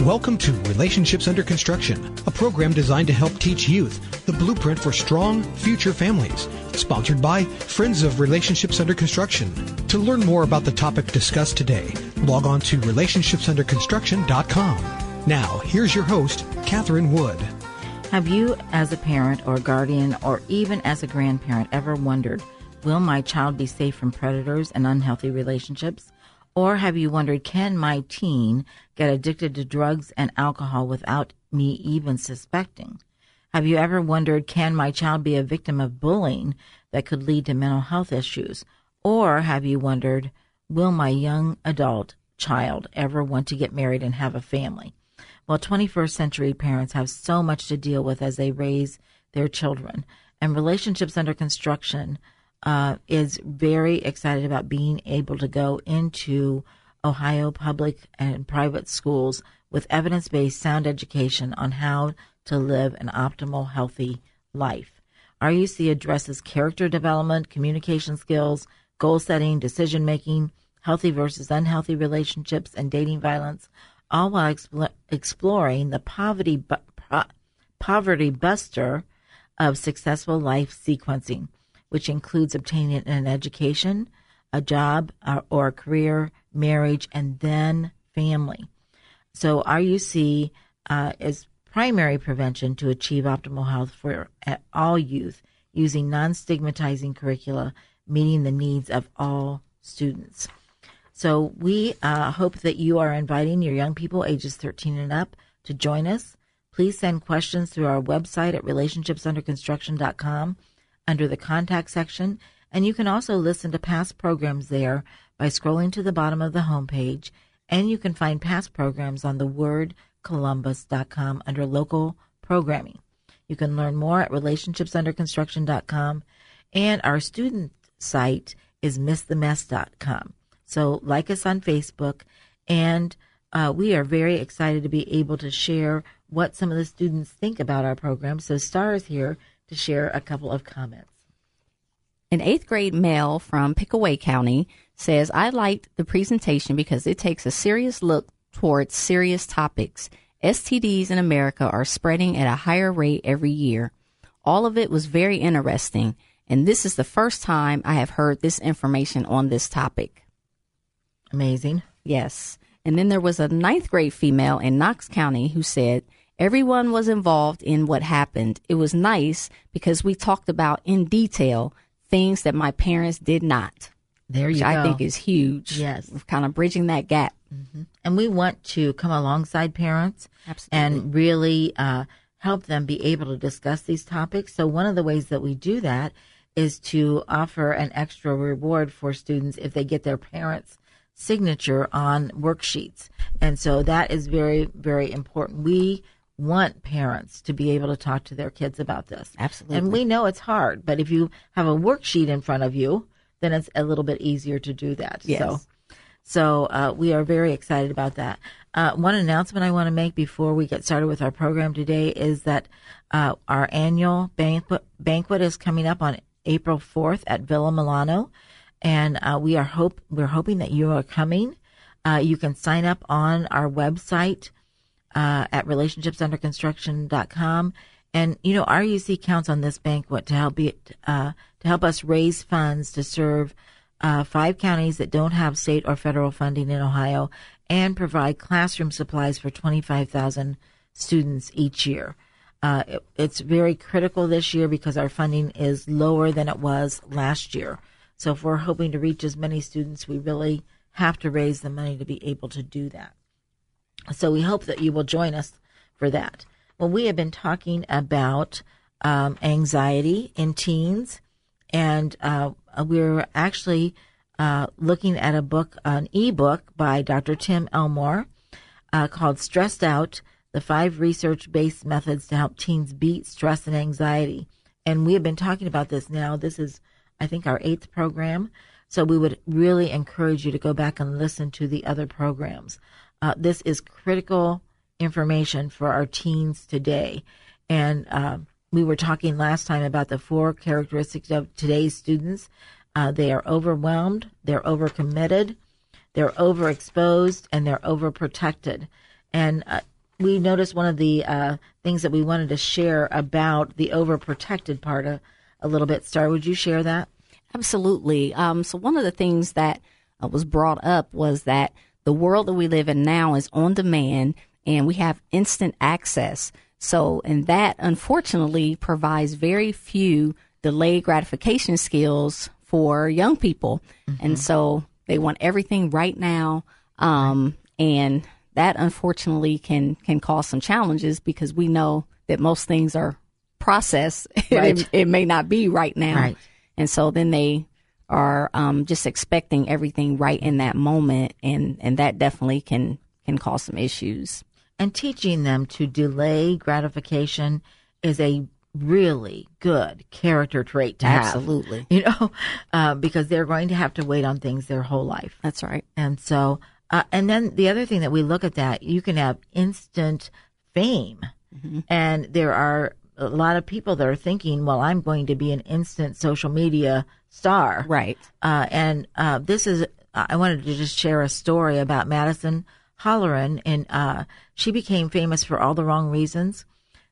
Welcome to Relationships Under Construction, a program designed to help teach youth the blueprint for strong future families. Sponsored by Friends of Relationships Under Construction. To learn more about the topic discussed today, log on to relationshipsunderconstruction.com. Now, here's your host, Catherine Wood. Have you, as a parent or guardian, or even as a grandparent, ever wondered, will my child be safe from predators and unhealthy relationships? Or have you wondered, can my teen get addicted to drugs and alcohol without me even suspecting? Have you ever wondered, can my child be a victim of bullying that could lead to mental health issues? Or have you wondered, will my young adult child ever want to get married and have a family? Well, 21st century parents have so much to deal with as they raise their children, and relationships under construction uh, is very excited about being able to go into Ohio public and private schools with evidence based sound education on how to live an optimal, healthy life. RUC addresses character development, communication skills, goal setting, decision making, healthy versus unhealthy relationships, and dating violence, all while expl- exploring the poverty, bu- poverty buster of successful life sequencing which includes obtaining an education, a job, or, or a career, marriage, and then family. So RUC uh, is primary prevention to achieve optimal health for all youth using non-stigmatizing curricula meeting the needs of all students. So we uh, hope that you are inviting your young people ages 13 and up to join us. Please send questions through our website at relationshipsunderconstruction.com under the contact section, and you can also listen to past programs there by scrolling to the bottom of the homepage, and you can find past programs on the thewordcolumbus.com under local programming. You can learn more at relationshipsunderconstruction.com, and our student site is missthemess.com. So like us on Facebook, and uh, we are very excited to be able to share what some of the students think about our program. So Star is here to share a couple of comments. An eighth grade male from Pickaway County says, I liked the presentation because it takes a serious look towards serious topics. STDs in America are spreading at a higher rate every year. All of it was very interesting, and this is the first time I have heard this information on this topic. Amazing. Yes. And then there was a ninth grade female in Knox County who said, Everyone was involved in what happened. It was nice because we talked about in detail things that my parents did not. There you go. I think is huge. Yes. Kind of bridging that gap. Mm-hmm. And we want to come alongside parents Absolutely. and really uh, help them be able to discuss these topics. So, one of the ways that we do that is to offer an extra reward for students if they get their parents' signature on worksheets. And so that is very, very important. We want parents to be able to talk to their kids about this. Absolutely. And we know it's hard, but if you have a worksheet in front of you, then it's a little bit easier to do that. Yes. So, so uh, we are very excited about that. Uh, one announcement I want to make before we get started with our program today is that uh, our annual banquet banquet is coming up on April 4th at Villa Milano, and uh, we are hope we're hoping that you are coming. Uh, you can sign up on our website uh, at relationshipsunderconstruction.com. And you know, RUC counts on this banquet to help uh, to help us raise funds to serve uh, five counties that don't have state or federal funding in Ohio, and provide classroom supplies for 25,000 students each year. Uh, it, it's very critical this year because our funding is lower than it was last year. So if we're hoping to reach as many students, we really have to raise the money to be able to do that. So we hope that you will join us for that. Well, we have been talking about um, anxiety in teens, and uh, we're actually uh, looking at a book, an ebook by Dr. Tim Elmore. uh, called Stressed Out The Five Research Based Methods to Help Teens Beat Stress and Anxiety. And we have been talking about this now. This is, I think, our eighth program. So we would really encourage you to go back and listen to the other programs. Uh, this is critical information for our teens today. And uh, we were talking last time about the four characteristics of today's students. Uh, they are overwhelmed, they're overcommitted, they're overexposed, and they're overprotected. And uh, we noticed one of the uh, things that we wanted to share about the overprotected part a, a little bit. Star, would you share that? Absolutely. Um, so one of the things that uh, was brought up was that the world that we live in now is on demand and we have instant access. So, and that unfortunately provides very few delayed gratification skills for young people. Mm-hmm. And so they want everything right now. Um, and that unfortunately can, can cause some challenges because we know that most things are processed. Right. it, it, may not be right now. Right. And so then they are um, just expecting everything right in that moment. And, and that definitely can, can cause some issues and teaching them to delay gratification is a really good character trait to Absolutely. have. You know, uh, because they're going to have to wait on things their whole life. That's right. And so, uh, and then the other thing that we look at that, you can have instant fame. Mm-hmm. And there are a lot of people that are thinking, well, I'm going to be an instant social media star. Right. Uh, and uh, this is, I wanted to just share a story about Madison Holleran, and uh, she became famous for all the wrong reasons.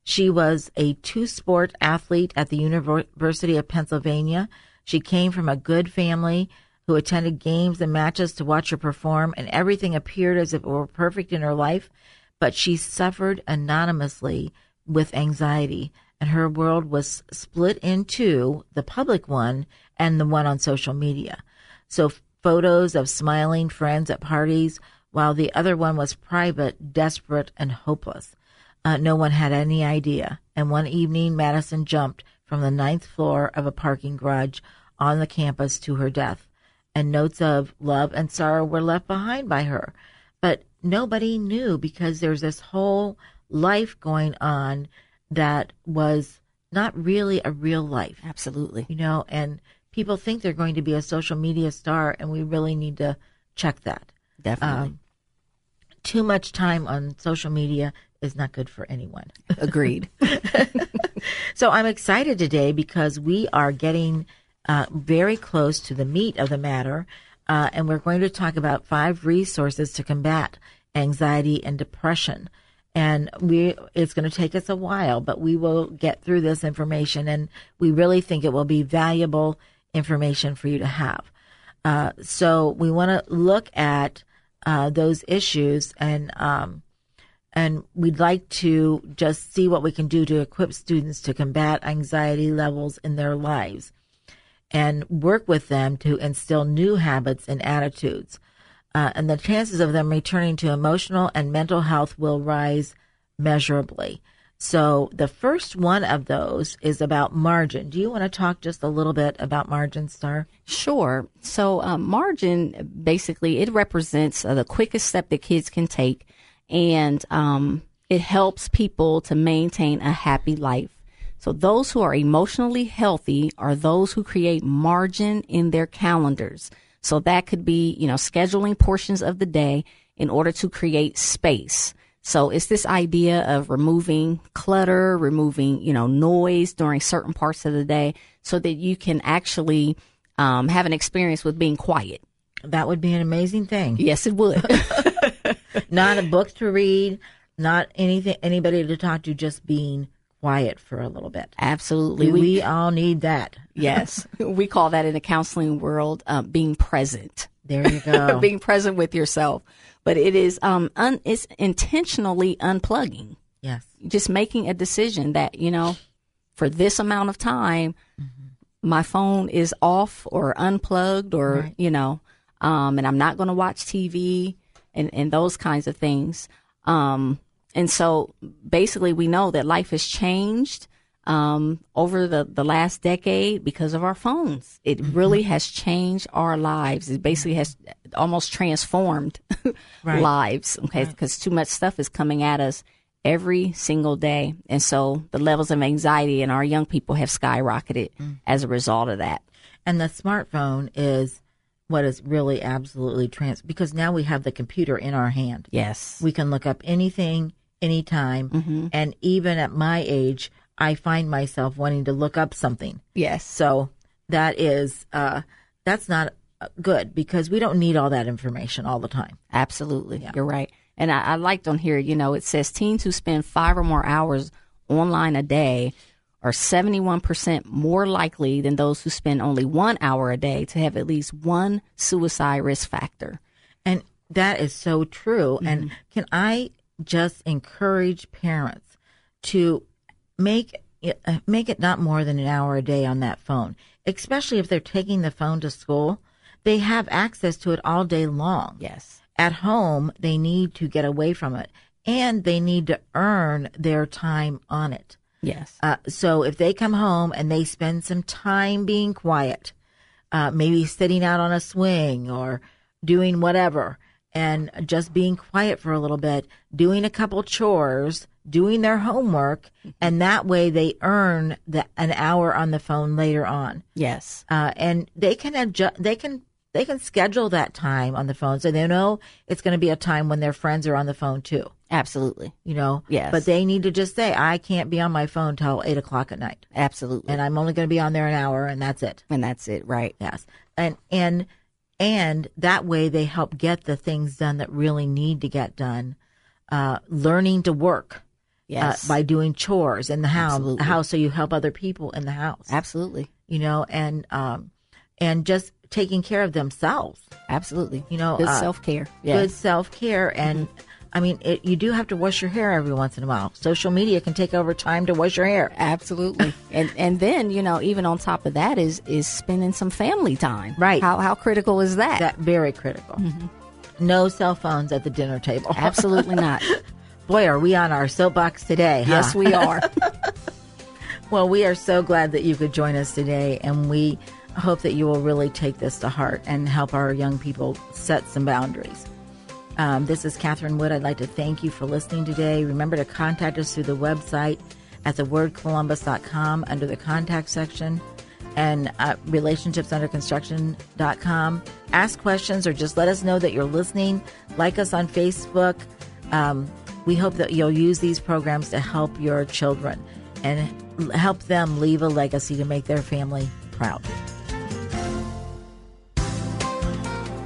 She was a two sport athlete at the University of Pennsylvania. She came from a good family who attended games and matches to watch her perform, and everything appeared as if it were perfect in her life. But she suffered anonymously with anxiety, and her world was split into the public one and the one on social media. So, photos of smiling friends at parties while the other one was private, desperate, and hopeless. Uh, no one had any idea. And one evening, Madison jumped from the ninth floor of a parking garage on the campus to her death. And notes of love and sorrow were left behind by her. But nobody knew because there's this whole life going on that was not really a real life. Absolutely. You know, and people think they're going to be a social media star, and we really need to check that. Definitely. Um, too much time on social media is not good for anyone. Agreed. so I'm excited today because we are getting uh, very close to the meat of the matter, uh, and we're going to talk about five resources to combat anxiety and depression. And we, it's going to take us a while, but we will get through this information, and we really think it will be valuable information for you to have. Uh, so we want to look at uh, those issues and um, and we'd like to just see what we can do to equip students to combat anxiety levels in their lives and work with them to instill new habits and attitudes. Uh, and the chances of them returning to emotional and mental health will rise measurably. So the first one of those is about margin. Do you want to talk just a little bit about margin, Star? Sure. So um, margin basically it represents uh, the quickest step that kids can take, and um, it helps people to maintain a happy life. So those who are emotionally healthy are those who create margin in their calendars. So that could be, you know, scheduling portions of the day in order to create space. So it's this idea of removing clutter, removing, you know, noise during certain parts of the day so that you can actually um, have an experience with being quiet. That would be an amazing thing. Yes, it would. not a book to read, not anything, anybody to talk to, just being quiet for a little bit. Absolutely. We, we all need that. yes. we call that in the counseling world um, being present. There you go. being present with yourself but it is um un, it's intentionally unplugging. Yes, just making a decision that you know for this amount of time, mm-hmm. my phone is off or unplugged, or right. you know, um, and I'm not going to watch TV and and those kinds of things. Um, and so basically, we know that life has changed. um, over the, the last decade because of our phones. It Mm-hmm. really has changed our lives. It basically has almost transformed Right. lives. Okay. Because too much stuff is coming at us every single day. And so the levels of anxiety in our young people have skyrocketed Mm. as a result of that. And the smartphone is what is really absolutely trans because now we have the computer in our hand. Yes. We can look up anything, anytime. Mm-hmm. And even at my age, I find myself wanting to look up something. yes. So that is, uh, that's not uh, good because we don't need all that information all the time. Absolutely. You're right. And I, I liked on here, you know, it says teens who spend five or more hours online a day are 71% more likely than those who spend only one hour a day to have at least one suicide risk factor. And that is so true. And can I just encourage parents to make it, uh, make it not more than an hour a day on that phone, especially if they're taking the phone to school. They have access to it all day long. Yes. At home, they need to get away from it and they need to earn their time on it. Yes. Uh, so if they come home and they spend some time being quiet, uh, maybe sitting out on a swing or doing whatever, and just being quiet for a little bit, doing a couple chores, doing their homework, and that way they earn the, an hour on the phone later on. yes. Uh, and they can adjust, they can they can schedule that time on the phone so they know it's going to be a time when their friends are on the phone too Absolutely. you know Yes. but they need to just say i can't be on my phone till eight o'clock at night Absolutely. and i'm only going to be on there an hour and that's it and that's it. Right. yes and and and that way they help get the things done that really need to get done uh, learning to work Yes. uh, by doing chores in the house Absolutely. house so you help other people in the house Absolutely. you know and um and just taking care of themselves Absolutely. You know, good uh, self care. Yes. good self care. And Mm-hmm. I mean, it, you do have to wash your hair every once in a while. Social media can take over time to wash your hair. Absolutely. and and then, you know, even on top of that is is spending some family time. Right. How how critical is that? That very critical. Mm-hmm. No cell phones at the dinner table. Absolutely not. Boy, are we on our soapbox today? huh? yes, we are. Well, we are so glad that you could join us today, and we hope that you will really take this to heart and help our young people set some boundaries. Um, this is Catherine Wood. I'd like to thank you for listening today. Remember to contact us through the website at thewordcolumbus.com under the contact section and uh, relationshipsunderconstruction.com. Ask questions or just let us know that you're listening. Like us on Facebook. Um, we hope that you'll use these programs to help your children and help them leave a legacy to make their family proud.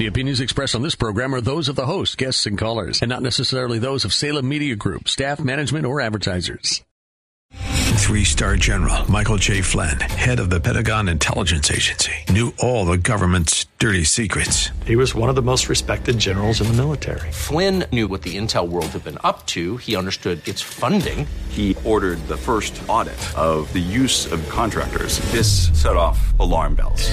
The opinions expressed on this program are those of the host, guests, and callers, and not necessarily those of Salem Media Group, staff, management, or advertisers. Three star general Michael J. Flynn, head of the Pentagon Intelligence Agency, knew all the government's dirty secrets. He was one of the most respected generals in the military. Flynn knew what the intel world had been up to. He understood its funding. He ordered the first audit of the use of contractors. This set off alarm bells.